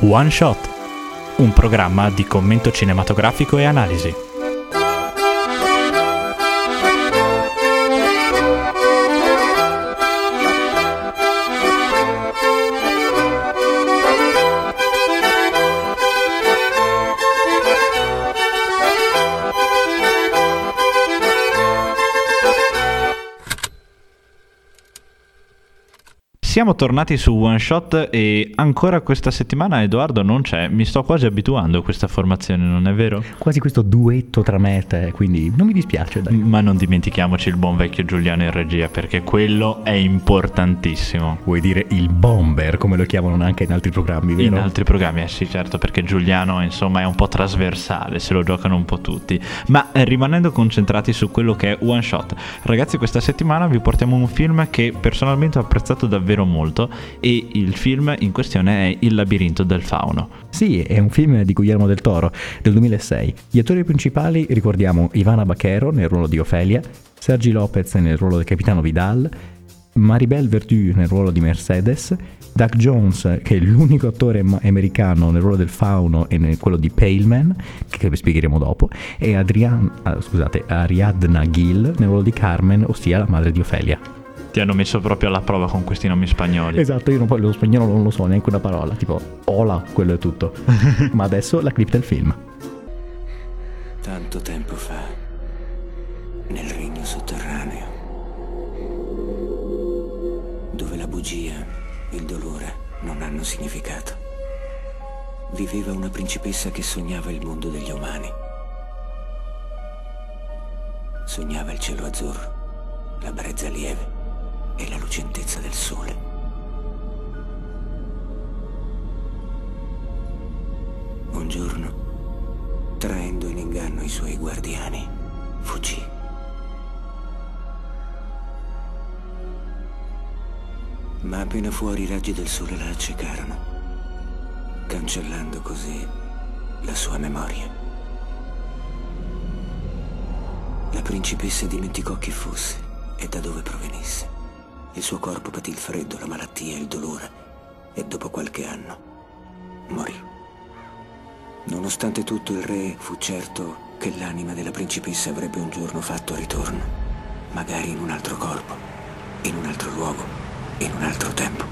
One Shot, un programma di commento cinematografico e analisi. Siamo tornati su One Shot e ancora questa settimana Edoardo non c'è. Mi sto quasi abituando a questa formazione, non è vero? Quasi questo duetto tra me e te, quindi non mi dispiace. Dai. Ma non dimentichiamoci il buon vecchio Giuliano in regia perché quello è importantissimo. Vuoi dire il bomber, come lo chiamano anche in altri programmi, vero? In altri programmi, eh sì, certo, perché Giuliano insomma è un po' trasversale, se lo giocano un po' tutti. Ma eh, rimanendo concentrati su quello che è One Shot, ragazzi, questa settimana vi portiamo un film che personalmente ho apprezzato davvero molto e il film in questione è Il labirinto del fauno. Sì, è un film di Guillermo del Toro del 2006. Gli attori principali ricordiamo Ivana Bachero nel ruolo di Ofelia, Sergi Lopez nel ruolo del capitano Vidal, Maribel Verdu nel ruolo di Mercedes, Doug Jones, che è l'unico attore americano nel ruolo del fauno e nel quello di Paleman, che vi spiegheremo dopo, e Adrian, ah, scusate, Ariadna Gill nel ruolo di Carmen, ossia la madre di Ofelia. Ti hanno messo proprio alla prova con questi nomi spagnoli. Esatto, io non, poi lo spagnolo non lo so neanche una parola, tipo hola, quello è tutto. Ma adesso la clip del film. Tanto tempo fa, nel regno sotterraneo, dove la bugia e il dolore non hanno significato, viveva una principessa che sognava il mondo degli umani. Sognava il cielo azzurro, la brezza lieve e la lucentezza del sole. Un giorno, traendo in inganno i suoi guardiani, fuggì. Ma appena fuori i raggi del sole la accecarono, cancellando così la sua memoria. La principessa dimenticò chi fosse e da dove provenisse. Il suo corpo patì il freddo, la malattia, il dolore e dopo qualche anno morì. Nonostante tutto il re fu certo che l'anima della principessa avrebbe un giorno fatto ritorno, magari in un altro corpo, in un altro luogo, in un altro tempo.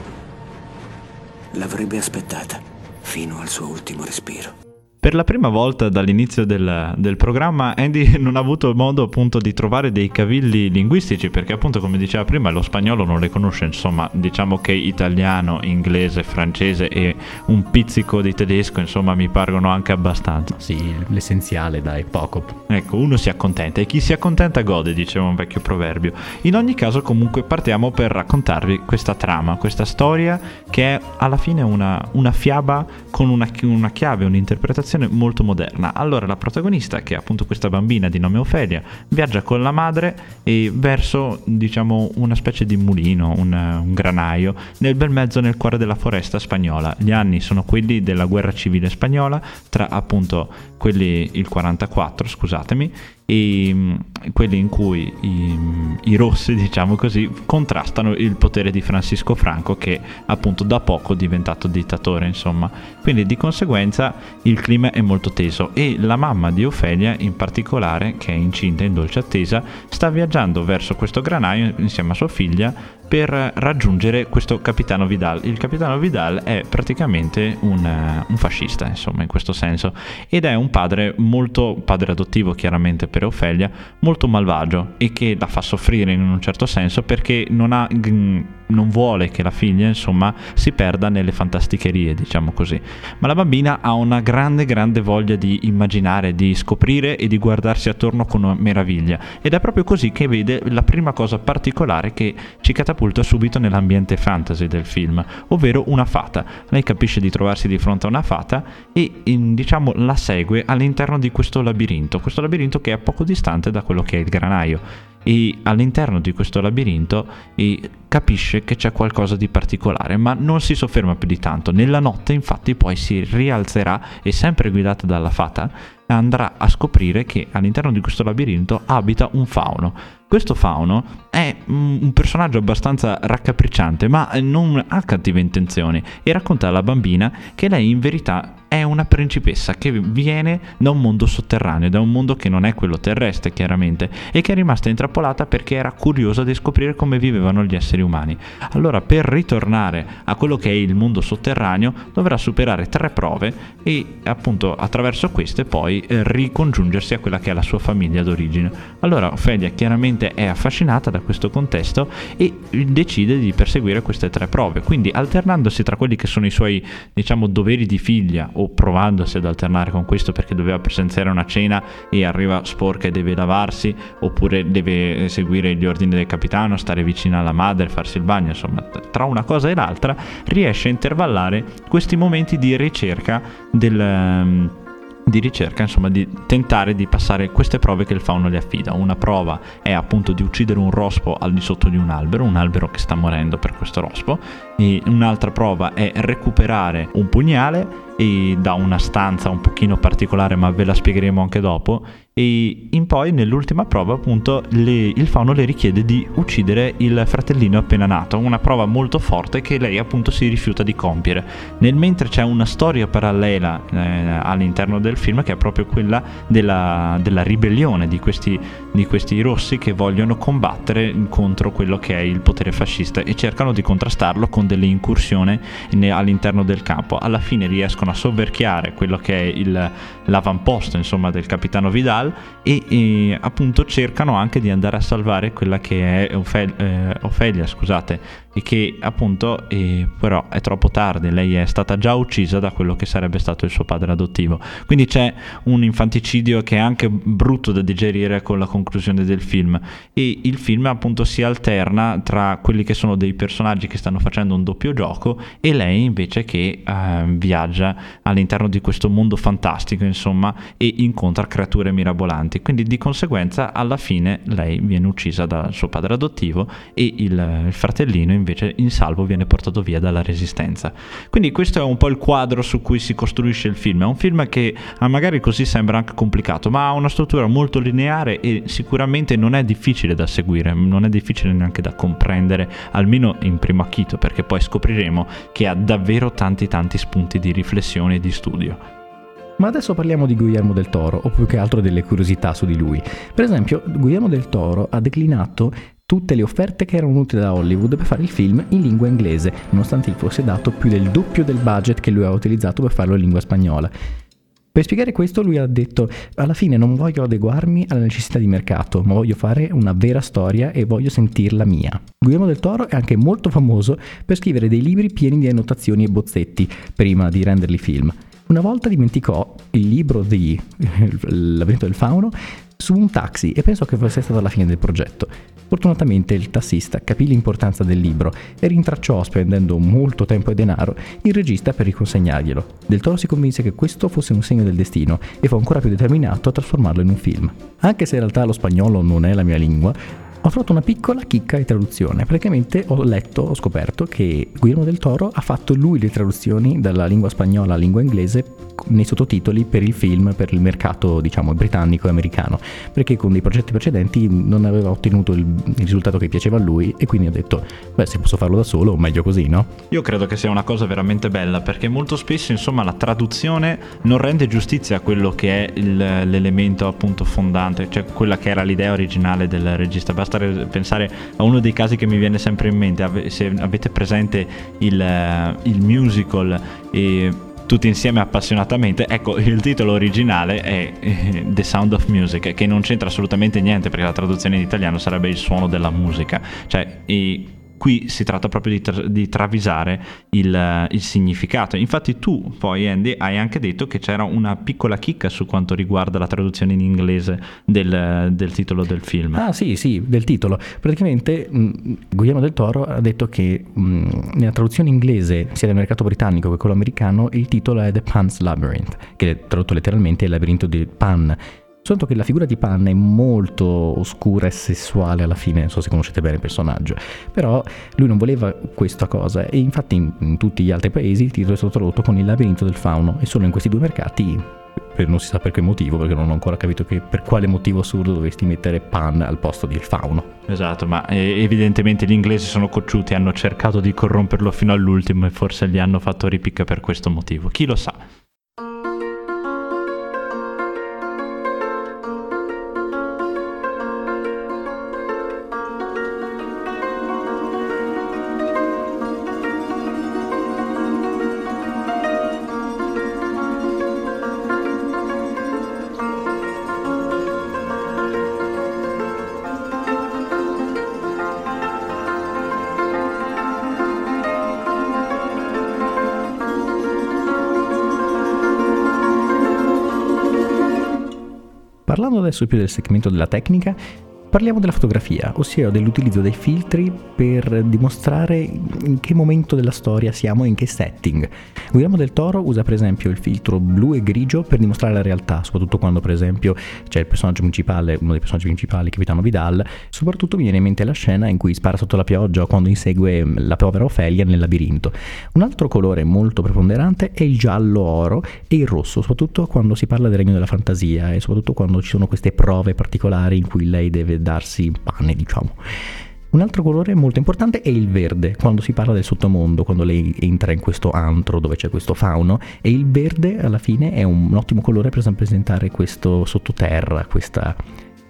L'avrebbe aspettata fino al suo ultimo respiro. Per la prima volta dall'inizio del, del, programma Andy non ha avuto modo appunto di trovare dei cavilli linguistici perché appunto come diceva prima lo spagnolo non le conosce, insomma diciamo che italiano, inglese, francese e un pizzico di tedesco insomma mi pargono anche abbastanza. Sì, l'essenziale dai, poco. Ecco, uno si accontenta e chi si accontenta gode, diceva un vecchio proverbio. In ogni caso comunque partiamo per raccontarvi questa trama, questa storia che è alla fine una, una fiaba con una, una chiave, un'interpretazione molto moderna. Allora la protagonista, che è appunto questa bambina di nome Ofelia, viaggia con la madre e verso diciamo una specie di mulino, un, un granaio, nel bel mezzo nel cuore della foresta spagnola. Gli anni sono quelli della guerra civile spagnola, tra appunto quelli il 44, scusatemi, e mm, quelli in cui i, i, rossi, diciamo così, contrastano il potere di Francisco Franco che appunto da poco è diventato dittatore, insomma. Quindi di conseguenza il clima è molto teso e la mamma di Ofelia in particolare, che è incinta in dolce attesa, sta viaggiando verso questo granaio insieme a sua figlia per raggiungere questo capitano Vidal. Il capitano Vidal è praticamente un, un fascista, insomma, in questo senso, ed è un padre molto, padre adottivo chiaramente per Ofelia, molto malvagio e che la fa soffrire in un certo senso perché non ha non vuole che la figlia, insomma, si perda nelle fantasticherie, diciamo così. Ma la bambina ha una grande, grande voglia di immaginare, di scoprire e di guardarsi attorno con meraviglia. Ed è proprio così che vede la prima cosa particolare che ci catapulta subito nell'ambiente fantasy del film, ovvero una fata. Lei capisce di trovarsi di fronte a una fata e, diciamo, la segue all'interno di questo labirinto. Questo labirinto che è poco distante da quello che è il granaio e all'interno di questo labirinto capisce che c'è qualcosa di particolare, ma non si sofferma più di tanto. Nella notte infatti poi si rialzerà e sempre guidata dalla fata andrà a scoprire che all'interno di questo labirinto abita un fauno. Questo fauno è un personaggio abbastanza raccapricciante, ma non ha cattive intenzioni e racconta alla bambina che lei in verità è una principessa che viene da un mondo sotterraneo, da un mondo che non è quello terrestre chiaramente, e che è rimasta intrappolata perché era curiosa di scoprire come vivevano gli esseri umani. Allora per ritornare a quello che è il mondo sotterraneo dovrà superare tre prove e appunto attraverso queste poi eh, ricongiungersi a quella che è la sua famiglia d'origine. Allora Ophelia chiaramente è affascinata da questo contesto e decide di perseguire queste tre prove, quindi alternandosi tra quelli che sono i suoi diciamo doveri di figlia o provandosi ad alternare con questo perché doveva presenziare una cena e arriva sporca e deve lavarsi, oppure deve seguire gli ordini del capitano, stare vicino alla madre, farsi il bagno, insomma, tra una cosa e l'altra riesce a intervallare questi momenti di ricerca del ehm, di ricerca, insomma, di tentare di passare queste prove che il fauno gli affida. Una prova è appunto di uccidere un rospo al di sotto di un albero, un albero che sta morendo per questo rospo, e un'altra prova è recuperare un pugnale da una stanza un pochino particolare, ma ve la spiegheremo anche dopo, e in poi nell'ultima prova appunto le, il fauno le richiede di uccidere il fratellino appena nato, una prova molto forte che lei appunto si rifiuta di compiere. Nel mentre c'è una storia parallela eh, all'interno del film che è proprio quella della, della ribellione di questi, di questi rossi che vogliono combattere contro quello che è il potere fascista e cercano di contrastarlo con delle incursioni all'interno del campo. Alla fine riescono a sovverchiare quello che è il, l'avamposto insomma del capitano Vidal Gal e, e, appunto cercano anche di andare a salvare quella che è Ofel- eh, Ofelia, scusate, e che appunto eh, però è troppo tardi, lei è stata già uccisa da quello che sarebbe stato il suo padre adottivo. Quindi c'è un infanticidio che è anche brutto da digerire con la conclusione del film e il film appunto si alterna tra quelli che sono dei personaggi che stanno facendo un doppio gioco e lei invece che eh, viaggia all'interno di questo mondo fantastico insomma e incontra creature mirabolanti. Quindi di conseguenza alla fine lei viene uccisa dal suo padre adottivo e il, fratellino invece in salvo viene portato via dalla resistenza. Quindi questo è un po' il quadro su cui si costruisce il film. È un film che magari così sembra anche complicato, ma ha una struttura molto lineare e sicuramente non è difficile da seguire, non è difficile neanche da comprendere, almeno in primo acchito, perché poi scopriremo che ha davvero tanti tanti spunti di riflessione e di studio. Ma adesso parliamo di Guillermo del Toro, o più che altro delle curiosità su di lui. Per esempio, Guillermo del Toro ha declinato tutte le offerte che erano venute da Hollywood per fare il film in lingua inglese, nonostante gli fosse dato più del doppio del budget che lui aveva utilizzato per farlo in lingua spagnola. Per spiegare questo lui ha detto alla fine non voglio adeguarmi alle necessità di mercato, ma voglio fare una vera storia e voglio sentirla mia. Guillermo del Toro è anche molto famoso per scrivere dei libri pieni di annotazioni e bozzetti prima di renderli film. Una volta dimenticò il libro di L'avvento del fauno su un taxi e pensò che fosse stata la fine del progetto. Fortunatamente il tassista capì l'importanza del libro e rintracciò, spendendo molto tempo e denaro, il regista per riconsegnarglielo. Del Toro si convinse che questo fosse un segno del destino e fu ancora più determinato a trasformarlo in un film. Anche se in realtà lo spagnolo non è la mia lingua, ho trovato una piccola chicca di traduzione. Praticamente ho letto, ho scoperto che Guillermo del Toro ha fatto lui le traduzioni dalla lingua spagnola alla lingua inglese nei sottotitoli per il film, per il mercato diciamo britannico e americano, perché con dei progetti precedenti non aveva ottenuto il, risultato che piaceva a lui e quindi ha detto, beh se posso farlo da solo meglio così, no? Io credo che sia una cosa veramente bella perché molto spesso insomma la traduzione non rende giustizia a quello che è il, l'elemento appunto fondante, cioè quella che era l'idea originale del regista. Basta pensare a uno dei casi che mi viene sempre in mente, se avete presente il, eh, il musical e tutti insieme appassionatamente. Ecco, il titolo originale è eh, The Sound of Music, che non c'entra assolutamente niente perché la traduzione in italiano sarebbe il suono della musica. Cioè, i qui si tratta proprio di, tra- di travisare il, il, significato. Infatti tu poi Andy hai anche detto che c'era una piccola chicca su quanto riguarda la traduzione in inglese del, del titolo del film. Ah sì, sì, del titolo. Praticamente mh, Guillermo del Toro ha detto che mh, nella traduzione inglese, sia del mercato britannico che quello americano, il titolo è The Pan's Labyrinth, che è tradotto letteralmente il labirinto di Pan Soltanto che la figura di Pan è molto oscura e sessuale alla fine, non so se conoscete bene il personaggio, però lui non voleva questa cosa e infatti in, in tutti gli altri paesi il titolo è stato tradotto con il labirinto del fauno e solo in questi due mercati per non si sa per che motivo, perché non ho ancora capito che, per quale motivo assurdo dovresti mettere pan al posto del fauno. Esatto, ma eh, evidentemente gli inglesi sono cocciuti, hanno cercato di corromperlo fino all'ultimo e forse gli hanno fatto ripicca per questo motivo. Chi lo sa? Più del segmento della tecnica, Parliamo della fotografia, ossia dell'utilizzo dei filtri per dimostrare in che momento della storia siamo e in che setting. Guillermo del Toro usa per esempio il filtro blu e grigio per dimostrare la realtà, soprattutto quando per esempio c'è il personaggio principale, uno dei personaggi principali, Capitano Vidal, soprattutto mi viene in mente la scena in cui spara sotto la pioggia o quando insegue la povera Ofelia nel labirinto. Un altro colore molto preponderante è il giallo oro e il rosso, soprattutto quando si parla del regno della fantasia e soprattutto quando ci sono queste prove particolari in cui lei deve darsi pane, diciamo. Un altro colore molto importante è il verde, quando si parla del sottomondo, quando lei entra in questo antro dove c'è questo fauno, e il verde alla fine è un ottimo colore per rappresentare questo sottoterra, questa,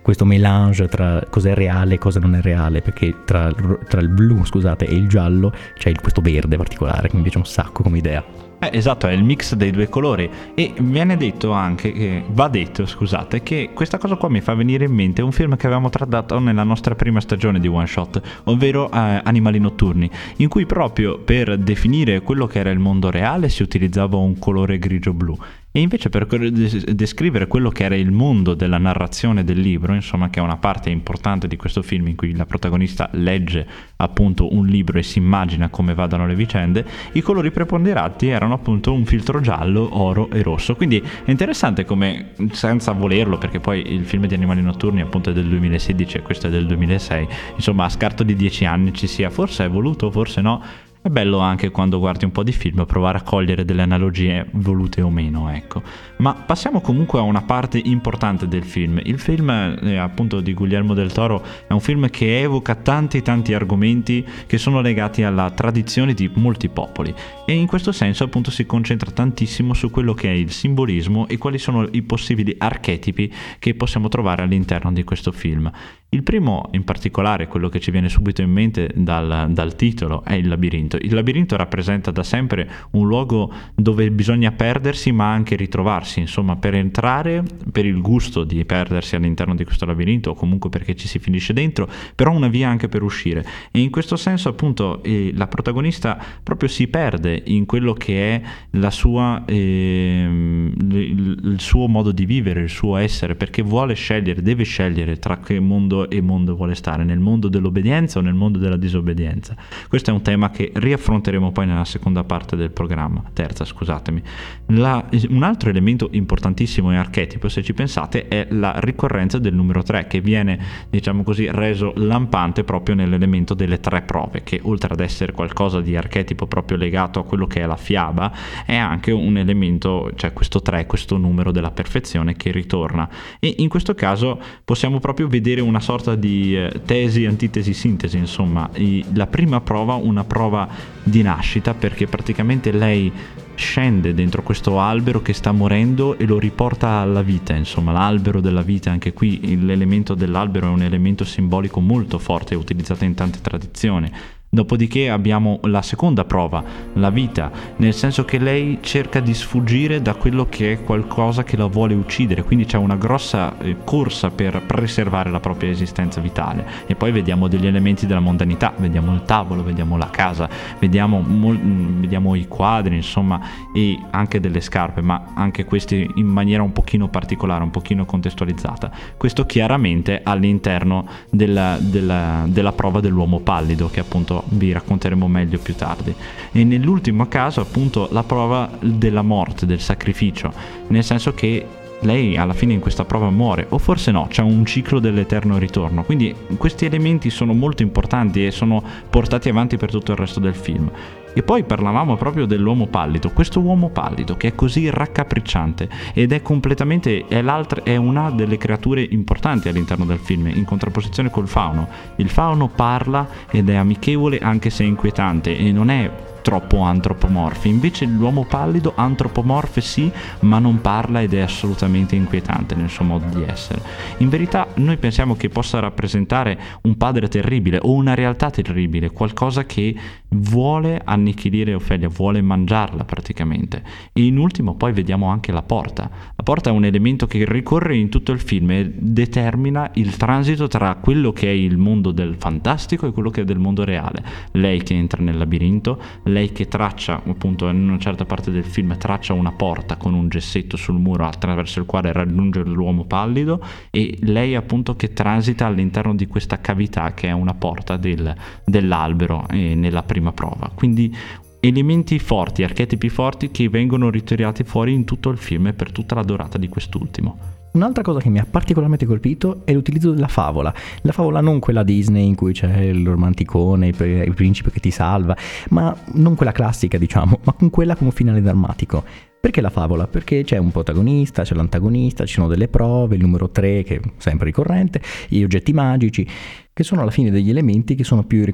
questo melange tra cosa è reale e cosa non è reale, perché tra, tra il blu scusate, e il giallo c'è questo verde particolare che mi piace un sacco come idea. Eh, esatto, è il mix dei due colori. E viene detto anche, che, va detto scusate, che questa cosa qua mi fa venire in mente un film che avevamo trattato nella nostra prima stagione di One Shot, ovvero eh, Animali Notturni, in cui proprio per definire quello che era il mondo reale si utilizzava un colore grigio-blu e invece per descrivere quello che era il mondo della narrazione del libro, insomma che è una parte importante di questo film in cui la protagonista legge appunto un libro e si immagina come vadano le vicende, i colori preponderanti erano appunto un filtro giallo, oro e rosso. Quindi è interessante come senza volerlo, perché poi il film di Animali Notturni appunto è del 2016 e questo è del 2006, insomma a scarto di dieci anni ci sia, forse è voluto, forse no, è bello anche quando guardi un po' di film provare a cogliere delle analogie volute o meno, ecco. Ma passiamo comunque a una parte importante del film. Il film, eh, appunto, di Guglielmo del Toro è un film che evoca tanti tanti argomenti che sono legati alla tradizione di molti popoli e in questo senso appunto si concentra tantissimo su quello che è il simbolismo e quali sono i possibili archetipi che possiamo trovare all'interno di questo film. Il primo in particolare, quello che ci viene subito in mente dal, dal, titolo, è il labirinto. Il labirinto rappresenta da sempre un luogo dove bisogna perdersi ma anche ritrovarsi, insomma per entrare, per il gusto di perdersi all'interno di questo labirinto o comunque perché ci si finisce dentro, però una via anche per uscire. E in questo senso appunto eh, la protagonista proprio si perde in quello che è la sua, eh, il, il suo modo di vivere, il suo essere, perché vuole scegliere, deve scegliere tra che mondo e mondo vuole stare, nel mondo dell'obbedienza o nel mondo della disobbedienza. Questo è un tema che riaffronteremo poi nella seconda parte del programma, terza scusatemi. La, un altro elemento importantissimo e archetipo, se ci pensate, è la ricorrenza del numero 3 che viene, diciamo così, reso lampante proprio nell'elemento delle tre prove, che oltre ad essere qualcosa di archetipo proprio legato a quello che è la fiaba, è anche un elemento, cioè questo 3, questo numero della perfezione che ritorna. E in questo caso possiamo proprio vedere una sorta di eh, tesi, antitesi, sintesi, insomma, la prima prova, una prova di nascita, perché praticamente lei scende dentro questo albero che sta morendo e lo riporta alla vita, insomma, l'albero della vita, anche qui l'elemento dell'albero è un elemento simbolico molto forte utilizzato in tante tradizioni. Dopodiché abbiamo la seconda prova, la vita, nel senso che lei cerca di sfuggire da quello che è qualcosa che la vuole uccidere, quindi c'è una grossa eh, corsa per preservare la propria esistenza vitale. E poi vediamo degli elementi della mondanità, vediamo il tavolo, vediamo la casa, vediamo, mol- mm, vediamo i quadri, insomma, e anche delle scarpe, ma anche questi in maniera un pochino particolare, un pochino contestualizzata. Questo chiaramente all'interno della, della, della prova dell'uomo pallido, che appunto vi racconteremo meglio più tardi. E nell'ultimo caso appunto la prova della morte, del sacrificio, nel senso che lei alla fine in questa prova muore, o forse no, c'è un ciclo dell'eterno ritorno. Quindi questi elementi sono molto importanti e sono portati avanti per tutto il resto del film. E poi parlavamo proprio dell'uomo pallido, questo uomo pallido che è così raccapricciante ed è completamente, è, è una delle creature importanti all'interno del film, in contrapposizione col fauno. Il fauno parla ed è amichevole anche se inquietante e non è troppo antropomorfi. Invece l'uomo pallido, antropomorfe sì, ma non parla ed è assolutamente inquietante nel suo modo di essere. In verità noi pensiamo che possa rappresentare un padre terribile o una realtà terribile, qualcosa che vuole annichilire Ofelia, vuole mangiarla praticamente. E in ultimo poi vediamo anche la porta. La porta è un elemento che ricorre in tutto il film e determina il transito tra quello che è il mondo del fantastico e quello che è del mondo reale. Lei che entra nel labirinto, lei che traccia, appunto in una certa parte del film, traccia una porta con un gessetto sul muro attraverso il quale raggiunge l'uomo pallido e lei appunto che transita all'interno di questa cavità che è una porta del, dell'albero nella prima prova. Quindi elementi forti, archetipi forti che vengono ritirati fuori in tutto il film e per tutta la durata di quest'ultimo. Un'altra cosa che mi ha particolarmente colpito è l'utilizzo della favola. La favola non quella Disney in cui c'è il romanticone, il principe che ti salva, ma non quella classica, diciamo, ma con quella come finale drammatico. Perché la favola? Perché c'è un protagonista, c'è l'antagonista, ci sono delle prove, il numero 3 che è sempre ricorrente, gli oggetti magici, che sono alla fine degli elementi che sono più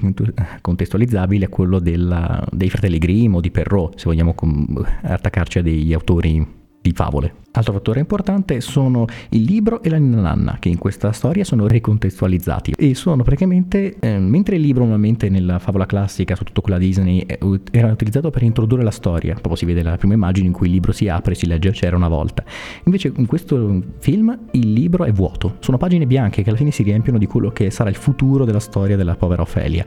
contestualizzabili a quello della, dei fratelli Grimm o di Perrault, se vogliamo attaccarci a degli autori di favole. Altro fattore importante sono il libro e la nanna, che in questa storia sono ricontestualizzati e sono praticamente, eh, mentre il libro normalmente nella favola classica, soprattutto quella Disney, era utilizzato per introdurre la storia, proprio si vede la prima immagine in cui il libro si apre e si legge c'era una volta. Invece in questo film il libro è vuoto, sono pagine bianche che alla fine si riempiono di quello che sarà il futuro della storia della povera Ofelia.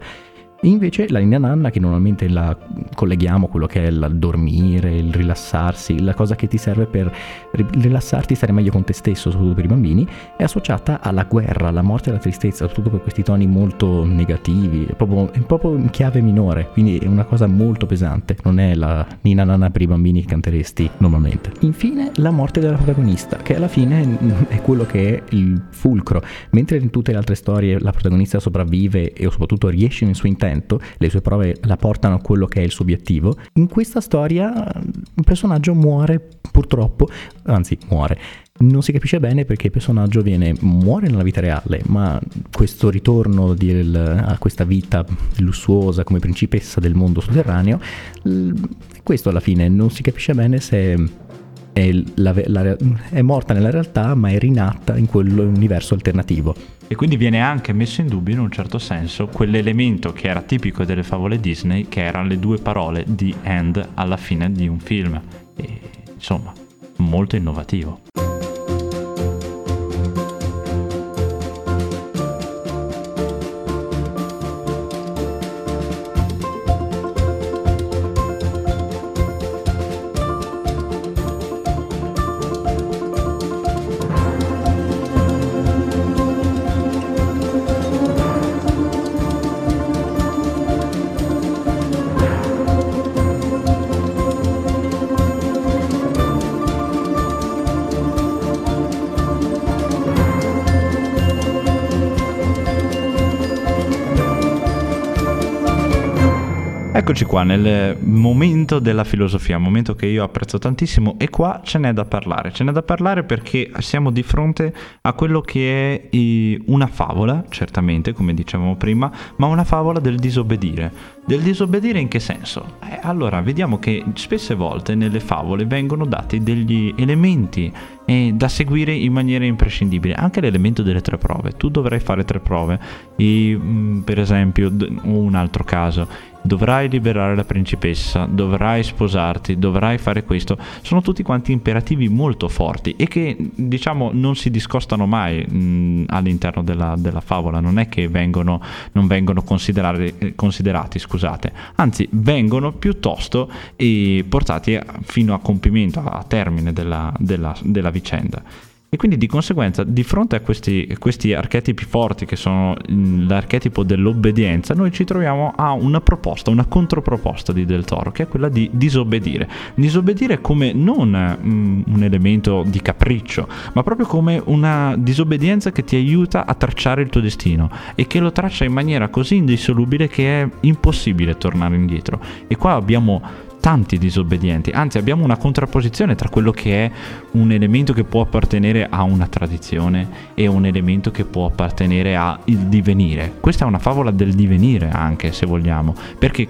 Invece la linea nanna, che normalmente la colleghiamo a quello che è il dormire, il rilassarsi, la cosa che ti serve per rilassarti stare meglio con te stesso, soprattutto per i bambini, è associata alla guerra, alla morte e alla tristezza, soprattutto per questi toni molto negativi, è proprio, è proprio in chiave minore, quindi è una cosa molto pesante, non è la nina nanna per i bambini che canteresti normalmente. Infine la morte della protagonista, che alla fine è quello che è il fulcro, mentre in tutte le altre storie la protagonista sopravvive e soprattutto riesce nel suo intento, intento, le sue prove la portano a quello che è il suo obiettivo. In questa storia il personaggio muore purtroppo, anzi muore. Non si capisce bene perché il personaggio viene, muore nella vita reale, ma questo ritorno di, a questa vita lussuosa come principessa del mondo sotterraneo, questo alla fine non si capisce bene se è, la, la, è morta nella realtà ma è rinata in quell'universo alternativo. E quindi viene anche messo in dubbio in un certo senso quell'elemento che era tipico delle favole Disney, che erano le due parole di end alla fine di un film. E, insomma, molto innovativo. Eccoci qua nel momento della filosofia, un momento che io apprezzo tantissimo e qua ce n'è da parlare. Ce n'è da parlare perché siamo di fronte a quello che è una favola, certamente, come dicevamo prima, ma una favola del disobbedire. Del disobbedire in che senso? Eh, allora, vediamo che spesse volte nelle favole vengono dati degli elementi eh, da seguire in maniera imprescindibile. Anche l'elemento delle tre prove. Tu dovrai fare tre prove. E, mm, per esempio, un altro caso dovrai liberare la principessa, dovrai sposarti, dovrai fare questo, sono tutti quanti imperativi molto forti e che diciamo non si discostano mai mh, all'interno della, della, favola, non è che vengono, non vengono considerati, scusate, anzi vengono piuttosto portati fino a compimento, a termine della, della, della vicenda. E quindi di conseguenza, di fronte a questi, questi archetipi forti che sono l'archetipo dell'obbedienza, noi ci troviamo a una proposta, una controproposta di Del Toro, che è quella di disobbedire. Disobbedire come non mm, un elemento di capriccio, ma proprio come una disobbedienza che ti aiuta a tracciare il tuo destino e che lo traccia in maniera così indissolubile che è impossibile tornare indietro. E qua abbiamo tanti disobbedienti, anzi abbiamo una contrapposizione tra quello che è un elemento che può appartenere a una tradizione e un elemento che può appartenere al divenire. Questa è una favola del divenire anche se vogliamo, perché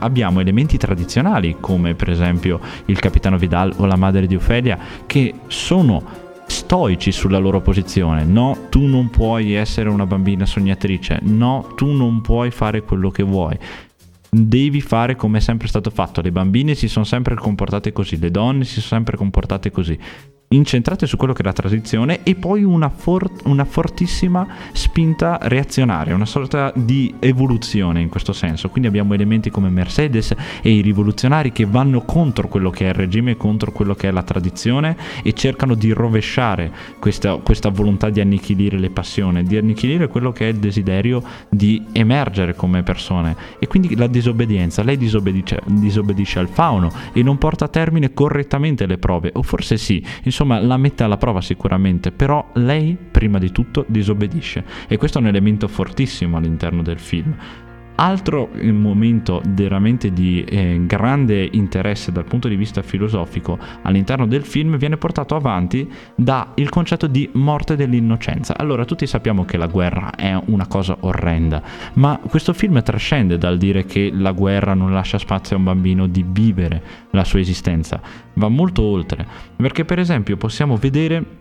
abbiamo elementi tradizionali come per esempio il capitano Vidal o la madre di Ofelia che sono stoici sulla loro posizione. No, tu non puoi essere una bambina sognatrice. No, tu non puoi fare quello che vuoi devi fare come è sempre stato fatto. Le bambine si sono sempre comportate così, le donne si sono sempre comportate così incentrate su quello che è la tradizione e poi una, for- una, fortissima spinta reazionaria, una sorta di evoluzione in questo senso. Quindi abbiamo elementi come Mercedes e i rivoluzionari che vanno contro quello che è il regime, contro quello che è la tradizione e cercano di rovesciare questa, questa volontà di annichilire le passioni, di annichilire quello che è il desiderio di emergere come persone. E quindi la disobbedienza, lei disobbedice, disobbedisce al fauno e non porta a termine correttamente le prove, o forse sì, insomma insomma la mette alla prova sicuramente, però lei prima di tutto disobbedisce e questo è un elemento fortissimo all'interno del film. Altro momento veramente di eh, grande interesse dal punto di vista filosofico all'interno del film viene portato avanti dal concetto di morte dell'innocenza. Allora, tutti sappiamo che la guerra è una cosa orrenda, ma questo film trascende dal dire che la guerra non lascia spazio a un bambino di vivere la sua esistenza, va molto oltre, perché per esempio possiamo vedere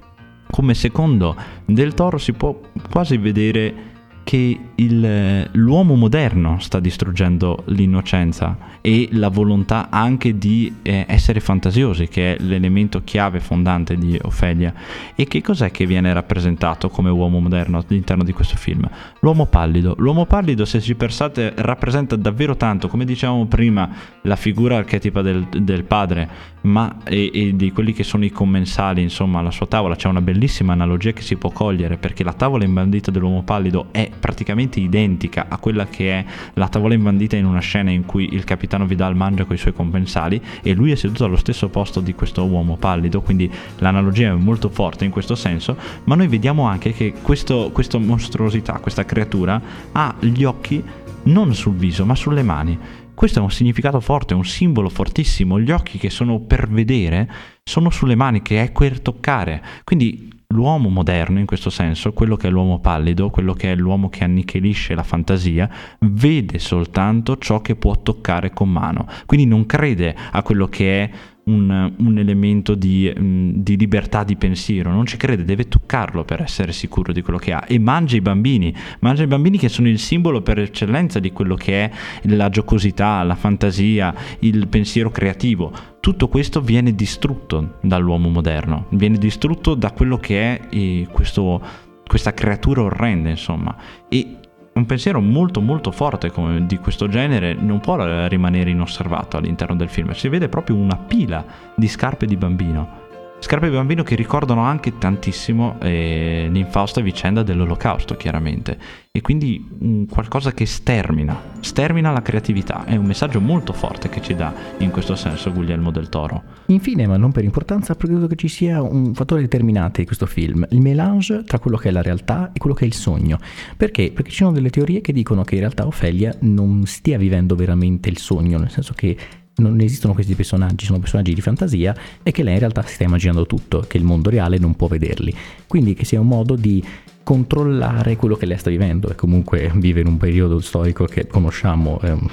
come secondo Del Toro si può quasi vedere che il, l'uomo moderno sta distruggendo l'innocenza e la volontà anche di eh, essere fantasiosi, che è l'elemento chiave fondante di Ofelia. E che cos'è che viene rappresentato come uomo moderno all'interno di questo film? L'uomo pallido. L'uomo pallido, se ci pensate, rappresenta davvero tanto, come dicevamo prima, la figura archetipa del, del padre, ma e, e, di quelli che sono i commensali, insomma, alla sua tavola. C'è una bellissima analogia che si può cogliere, perché la tavola imbandita dell'uomo pallido è praticamente identica a quella che è la tavola imbandita in una scena in cui il capitano Vidal mangia con i suoi compensali e lui è seduto allo stesso posto di questo uomo pallido, quindi l'analogia è molto forte in questo senso, ma noi vediamo anche che questo, questa mostruosità, questa creatura ha gli occhi non sul viso ma sulle mani. Questo è un significato forte, un simbolo fortissimo. Gli occhi che sono per vedere sono sulle mani, che è quel toccare. Quindi l'uomo moderno in questo senso, quello che è l'uomo pallido, quello che è l'uomo che annichilisce la fantasia, vede soltanto ciò che può toccare con mano, quindi non crede a quello che è un, un elemento di, mm, di, libertà di pensiero, non ci crede, deve toccarlo per essere sicuro di quello che ha e mangia i bambini, mangia i bambini che sono il simbolo per eccellenza di quello che è la giocosità, la fantasia, il pensiero creativo tutto questo viene distrutto dall'uomo moderno, viene distrutto da quello che è eh, questo, questa creatura orrenda, insomma. E un pensiero molto molto forte come di questo genere non può rimanere inosservato all'interno del film, si vede proprio una pila di scarpe di bambino Scarpe bambino che ricordano anche tantissimo eh, l'infausta vicenda dell'olocausto, chiaramente. E quindi un qualcosa che stermina, stermina la creatività. È un messaggio molto forte che ci dà in questo senso Guglielmo del Toro. Infine, ma non per importanza, credo che ci sia un fattore determinante di questo film, il melange tra quello che è la realtà e quello che è il sogno. Perché? Perché ci sono delle teorie che dicono che in realtà Ofelia non stia vivendo veramente il sogno, nel senso che non esistono questi personaggi, sono personaggi di fantasia e che lei in realtà si sta immaginando tutto, che il mondo reale non può vederli. Quindi che sia un modo di controllare quello che lei sta vivendo e comunque vive in un periodo storico che conosciamo. Ehm,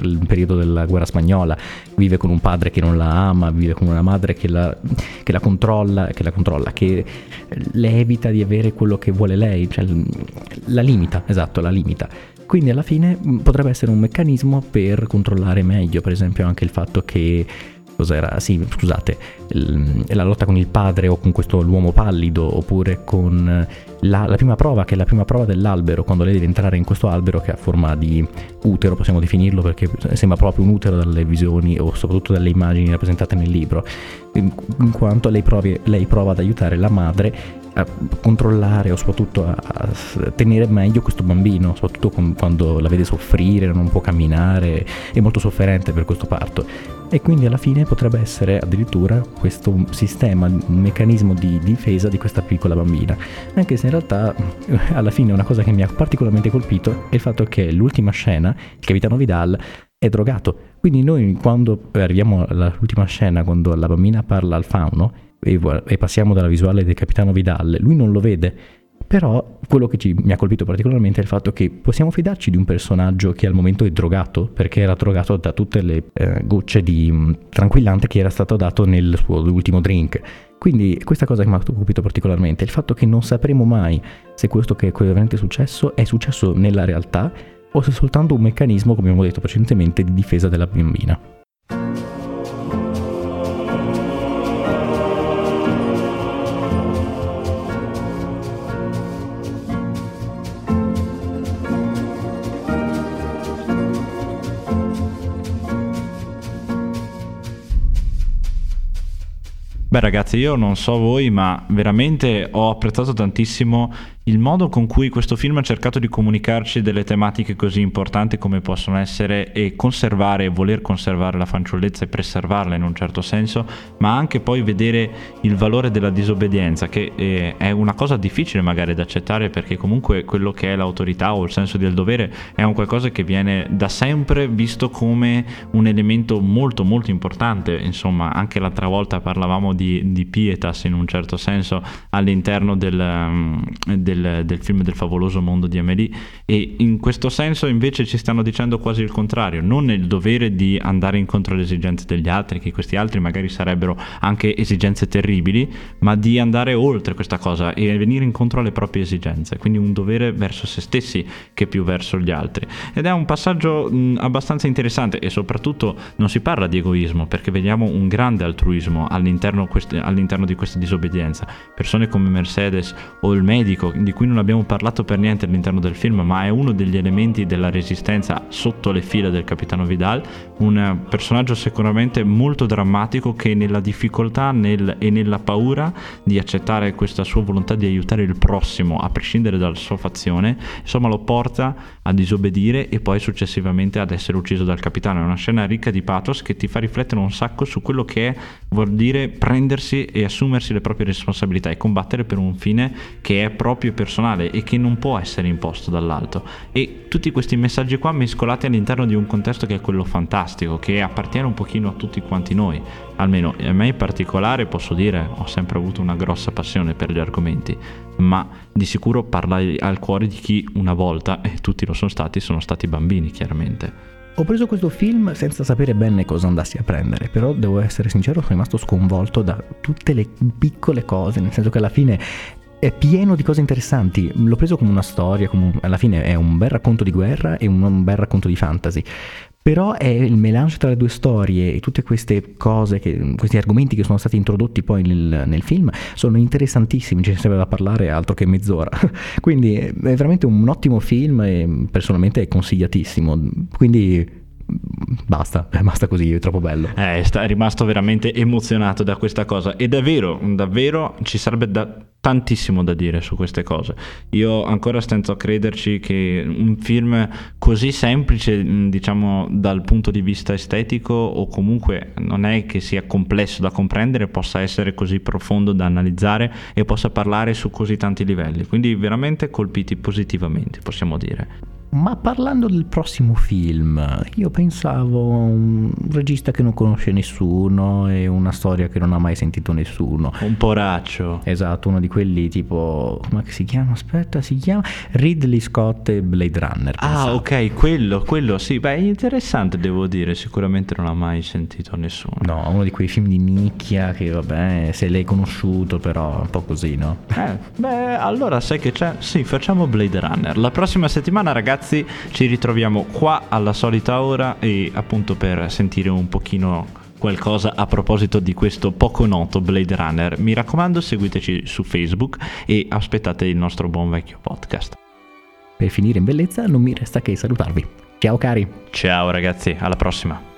il periodo della guerra spagnola, vive con un padre che non la ama, vive con una madre che la, che la, controlla, che la controlla, che le evita di avere quello che vuole lei, cioè la limita, esatto, la limita. Quindi alla fine mm, potrebbe essere un meccanismo per controllare meglio, per esempio anche il fatto che cos'era, sì, scusate, la lotta con il padre o con questo l'uomo pallido oppure con la, la, prima prova, che è la prima prova dell'albero, quando lei deve entrare in questo albero che ha forma di utero, possiamo definirlo perché sembra proprio un utero dalle visioni o soprattutto dalle immagini rappresentate nel libro, in quanto lei, provi, lei prova ad aiutare la madre a controllare o soprattutto a, a, tenere meglio questo bambino, soprattutto con, quando la vede soffrire, non può camminare, è molto sofferente per questo parto. E quindi alla fine potrebbe essere addirittura questo sistema, un meccanismo di difesa di questa piccola bambina. Anche se in realtà alla fine una cosa che mi ha particolarmente colpito è il fatto che l'ultima scena, il capitano Vidal, è drogato. Quindi noi quando arriviamo all'ultima scena, quando la bambina parla al fauno, e, passiamo dalla visuale del capitano Vidal, lui non lo vede. Però quello che ci, mi ha colpito particolarmente è il fatto che possiamo fidarci di un personaggio che al momento è drogato, perché era drogato da tutte le eh, gocce di mh, mm, tranquillante che era stato dato nel suo ultimo drink. Quindi questa cosa che mi ha colpito particolarmente è il fatto che non sapremo mai se questo che è veramente successo è successo nella realtà o se è soltanto un meccanismo, come abbiamo detto precedentemente, di difesa della bambina. Beh ragazzi, io non so voi, ma veramente ho apprezzato tantissimo il modo con cui questo film ha cercato di comunicarci delle tematiche così importanti come possono essere e conservare, voler conservare la fanciullezza e preservarla in un certo senso, ma anche poi vedere il valore della disobbedienza, che eh, è una cosa difficile magari da accettare perché comunque quello che è l'autorità o il senso del dovere è un qualcosa che viene da sempre visto come un elemento molto molto importante, insomma anche l'altra volta parlavamo di, di pietas in un certo senso all'interno del, mm, del del, del, film del favoloso mondo di Amélie e in questo senso invece ci stanno dicendo quasi il contrario, non il dovere di andare incontro alle esigenze degli altri, che questi altri magari sarebbero anche esigenze terribili, ma di andare oltre questa cosa e venire incontro alle proprie esigenze, quindi un dovere verso se stessi che più verso gli altri. Ed è un passaggio mh, abbastanza interessante e soprattutto non si parla di egoismo perché vediamo un grande altruismo all'interno, queste, all'interno di questa disobbedienza. Persone come Mercedes o il medico di cui non abbiamo parlato per niente all'interno del film, ma è uno degli elementi della resistenza sotto le fila del capitano Vidal, un personaggio sicuramente molto drammatico che nella difficoltà nel, e nella paura di accettare questa sua volontà di aiutare il prossimo, a prescindere dalla sua fazione, insomma lo porta a disobbedire e poi successivamente ad essere ucciso dal capitano. È una scena ricca di pathos che ti fa riflettere un sacco su quello che è, vuol dire prendersi e assumersi le proprie responsabilità e combattere per un fine che è proprio personale e che non può essere imposto dall'alto. E tutti questi messaggi qua mescolati all'interno di un contesto che è quello fantastico, che appartiene un pochino a tutti quanti noi. Almeno a me in particolare posso dire, ho sempre avuto una grossa passione per gli argomenti, ma di sicuro parla al cuore di chi una volta, e tutti lo sono stati, sono stati bambini chiaramente. Ho preso questo film senza sapere bene cosa andassi a prendere, però devo essere sincero, sono rimasto sconvolto da tutte le piccole cose, nel senso che alla fine è pieno di cose interessanti. L'ho preso come una storia, come un, alla fine è un bel racconto di guerra e un, un bel racconto di fantasy. Però è il melange tra le due storie e tutte queste cose, che, questi argomenti che sono stati introdotti poi nel, nel film sono interessantissimi, ci serve da parlare altro che mezz'ora. Quindi è veramente un ottimo film e personalmente è consigliatissimo. Quindi basta, basta così, è troppo bello. Eh, è rimasto veramente emozionato da questa cosa ed è vero, davvero ci sarebbe da, tantissimo da dire su queste cose. Io ancora stento a crederci che un film così semplice, diciamo dal punto di vista estetico o comunque non è che sia complesso da comprendere, possa essere così profondo da analizzare e possa parlare su così tanti livelli. Quindi veramente colpiti positivamente, possiamo dire. Ma parlando del prossimo film, io pensavo a un regista che non conosce nessuno e una storia che non ha mai sentito nessuno. Un poraccio. Esatto, uno di quelli tipo... come si chiama? Aspetta, si chiama Ridley Scott e Blade Runner. Pensavo. Ah, ok, quello, quello, sì. Beh, interessante, devo dire. Sicuramente non ha mai sentito nessuno. No, uno di quei film di nicchia che, vabbè, se l'hai conosciuto, però un po' così, no? Eh, beh, allora sai che c'è? Sì, facciamo Blade Runner. La prossima settimana, ragazzi ragazzi, ci ritroviamo qua alla solita ora e appunto per sentire un pochino qualcosa a proposito di questo poco noto Blade Runner, mi raccomando seguiteci su Facebook e aspettate il nostro buon vecchio podcast. Per finire in bellezza non mi resta che salutarvi. Ciao cari! Ciao ragazzi, alla prossima!